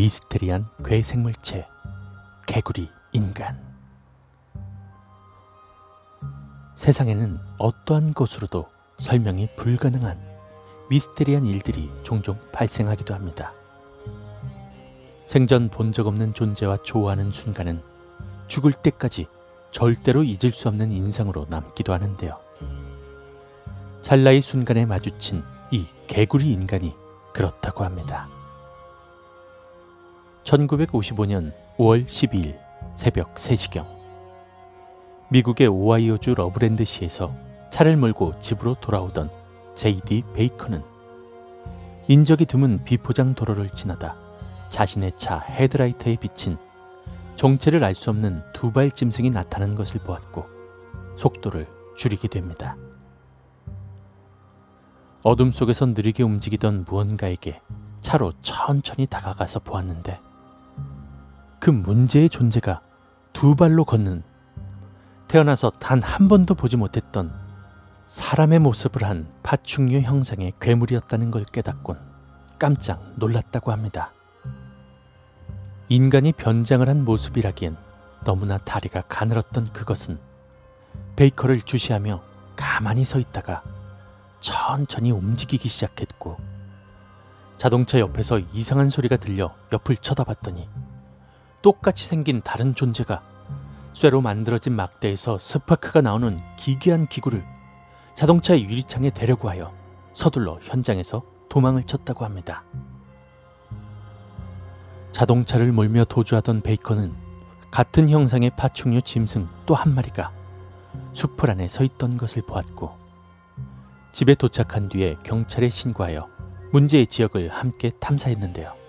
미스테리한 괴생물체 개구리 인간 세상에는 어떠한 것으로도 설명이 불가능한 미스테리한 일들이 종종 발생하기도 합니다. 생전 본 적 없는 존재와 좋아하는 순간은 죽을 때까지 절대로 잊을 수 없는 인상으로 남기도 하는데요. 찰나의 순간에 마주친 이 개구리 인간이 그렇다고 합니다. 1955년 5월 12일 새벽 3시경 미국의 오하이오주 러브랜드시에서 차를 몰고 집으로 돌아오던 제이디 베이커는 인적이 드문 비포장 도로를 지나다 자신의 차 헤드라이트에 비친 정체를 알 수 없는 두 발 짐승이 나타난 것을 보았고 속도를 줄이게 됩니다. 어둠 속에서 느리게 움직이던 무언가에게 차로 천천히 다가가서 보았는데 그 문제의 존재가 두 발로 걷는 태어나서 단 한 번도 보지 못했던 사람의 모습을 한 파충류 형상의 괴물이었다는 걸 깨닫곤 깜짝 놀랐다고 합니다. 인간이 변장을 한 모습이라기엔 너무나 다리가 가늘었던 그것은 베이커를 주시하며 가만히 서 있다가 천천히 움직이기 시작했고 자동차 옆에서 이상한 소리가 들려 옆을 쳐다봤더니 똑같이 생긴 다른 존재가 쇠로 만들어진 막대에서 스파크가 나오는 기괴한 기구를 자동차의 유리창에 대려고 하여 서둘러 현장에서 도망을 쳤다고 합니다. 자동차를 몰며 도주하던 베이커는 같은 형상의 파충류 짐승 또 한 마리가 숲을 안에 서 있던 것을 보았고 집에 도착한 뒤에 경찰에 신고하여 문제의 지역을 함께 탐사했는데요.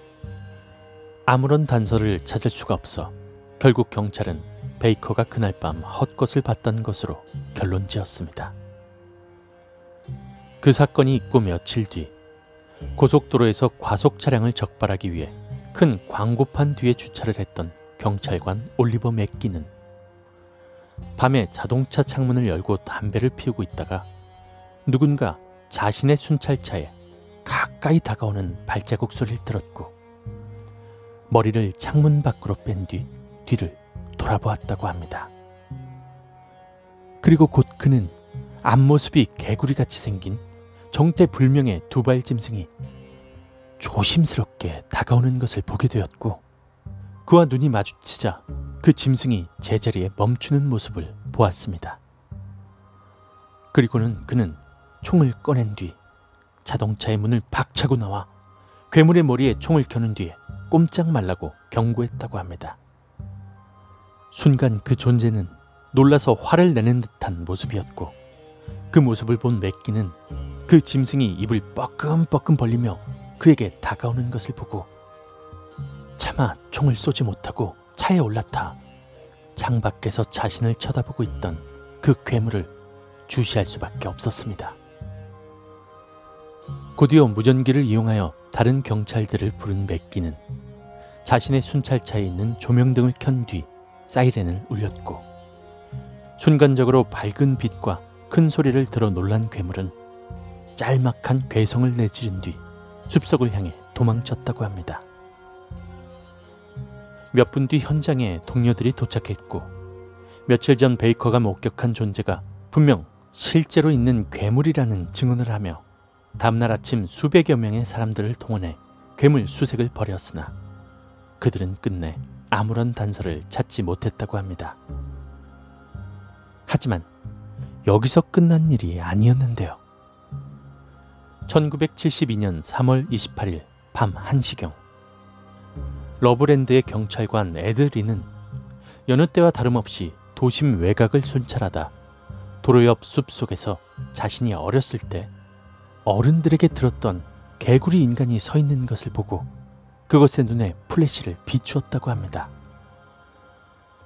아무런 단서를 찾을 수가 없어 결국 경찰은 베이커가 그날 밤 헛것을 봤던 것으로 결론 지었습니다. 그 사건이 있고 며칠 뒤 고속도로에서 과속 차량을 적발하기 위해 큰 광고판 뒤에 주차를 했던 경찰관 올리버 맥기는 밤에 자동차 창문을 열고 담배를 피우고 있다가 누군가 자신의 순찰차에 가까이 다가오는 발자국 소리를 들었고 머리를 창문 밖으로 뺀 뒤 뒤를 돌아보았다고 합니다. 그리고 곧 그는 앞모습이 개구리같이 생긴 정태불명의 두발 짐승이 조심스럽게 다가오는 것을 보게 되었고 그와 눈이 마주치자 그 짐승이 제자리에 멈추는 모습을 보았습니다. 그리고는 그는 총을 꺼낸 뒤 자동차의 문을 박차고 나와 괴물의 머리에 총을 켜는 뒤에 꼼짝 말라고 경고했다고 합니다. 순간 그 존재는 놀라서 화를 내는 듯한 모습이었고 그 모습을 본 맥기는 그 짐승이 입을 뻐끔뻐끔 벌리며 그에게 다가오는 것을 보고 차마 총을 쏘지 못하고 차에 올라타 창밖에서 자신을 쳐다보고 있던 그 괴물을 주시할 수밖에 없었습니다. 곧이어 무전기를 이용하여 다른 경찰들을 부른 맥기는 자신의 순찰차에 있는 조명등을 켠 뒤 사이렌을 울렸고 순간적으로 밝은 빛과 큰 소리를 들어 놀란 괴물은 짤막한 괴성을 내지른 뒤 숲속을 향해 도망쳤다고 합니다. 몇 분 뒤 현장에 동료들이 도착했고 며칠 전 베이커가 목격한 존재가 분명 실제로 있는 괴물이라는 증언을 하며 다음날 아침 수백여 명의 사람들을 동원해 괴물 수색을 벌였으나 그들은 끝내 아무런 단서를 찾지 못했다고 합니다. 하지만 여기서 끝난 일이 아니었는데요. 1972년 3월 28일 밤 1시경 러브랜드의 경찰관 에드리는 여느 때와 다름없이 도심 외곽을 순찰하다 도로 옆 숲 속에서 자신이 어렸을 때 어른들에게 들었던 개구리 인간이 서 있는 것을 보고 그것의 눈에 플래시를 비추었다고 합니다.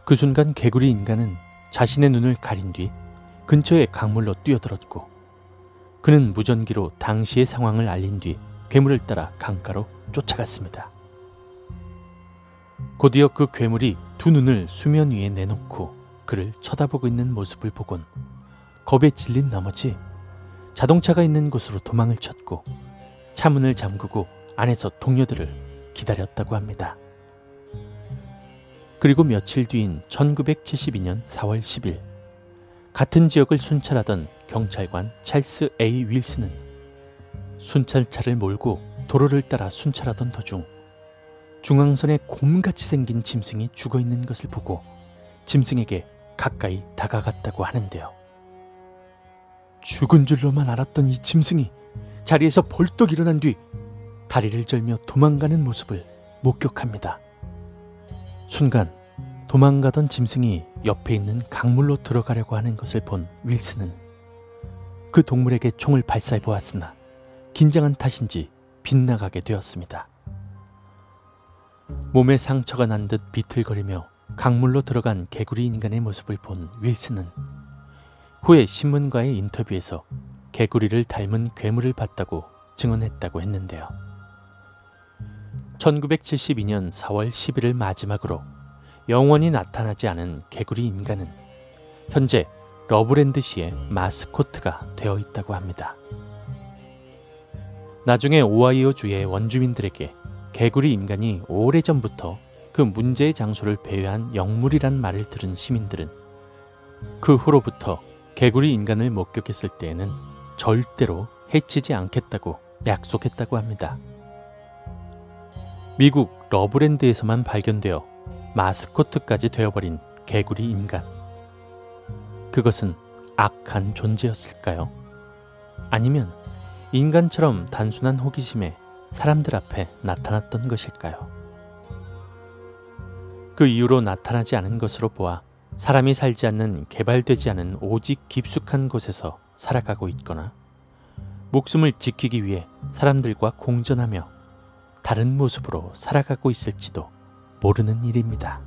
그 순간 개구리 인간은 자신의 눈을 가린 뒤 근처의 강물로 뛰어들었고 그는 무전기로 당시의 상황을 알린 뒤 괴물을 따라 강가로 쫓아갔습니다. 곧이어 그 괴물이 두 눈을 수면 위에 내놓고 그를 쳐다보고 있는 모습을 보곤 겁에 질린 나머지 자동차가 있는 곳으로 도망을 쳤고 차문을 잠그고 안에서 동료들을 기다렸다고 합니다. 그리고 며칠 뒤인 1972년 4월 10일 같은 지역을 순찰하던 경찰관 찰스 A 윌스는 순찰차를 몰고 도로를 따라 순찰하던 도중 중앙선에 곰같이 생긴 짐승이 죽어 있는 것을 보고 짐승에게 가까이 다가갔다고 하는데요. 죽은 줄로만 알았던 이 짐승이 자리에서 벌떡 일어난 뒤 다리를 절며 도망가는 모습을 목격합니다. 순간 도망가던 짐승이 옆에 있는 강물로 들어가려고 하는 것을 본 윌스는 그 동물에게 총을 발사해 보았으나 긴장한 탓인지 빗나가게 되었습니다. 몸에 상처가 난 듯 비틀거리며 강물로 들어간 개구리 인간의 모습을 본 윌스는 후에 신문과의 인터뷰에서 개구리를 닮은 괴물을 봤다고 증언했다고 했는데요. 1972년 4월 10일을 마지막으로 영원히 나타나지 않은 개구리 인간은 현재 러브랜드시의 마스코트가 되어 있다고 합니다. 나중에 오하이오 주의 원주민들에게 개구리 인간이 오래전부터 그 문제의 장소를 배회한 영물이란 말을 들은 시민들은 그 후로부터 개구리 인간을 목격했을 때에는 절대로 해치지 않겠다고 약속했다고 합니다. 미국 러브랜드에서만 발견되어 마스코트까지 되어버린 개구리 인간. 그것은 악한 존재였을까요? 아니면 인간처럼 단순한 호기심에 사람들 앞에 나타났던 것일까요? 그 이후로 나타나지 않은 것으로 보아 사람이 살지 않는 개발되지 않은 오직 깊숙한 곳에서 살아가고 있거나 목숨을 지키기 위해 사람들과 공존하며 다른 모습으로 살아가고 있을지도 모르는 일입니다.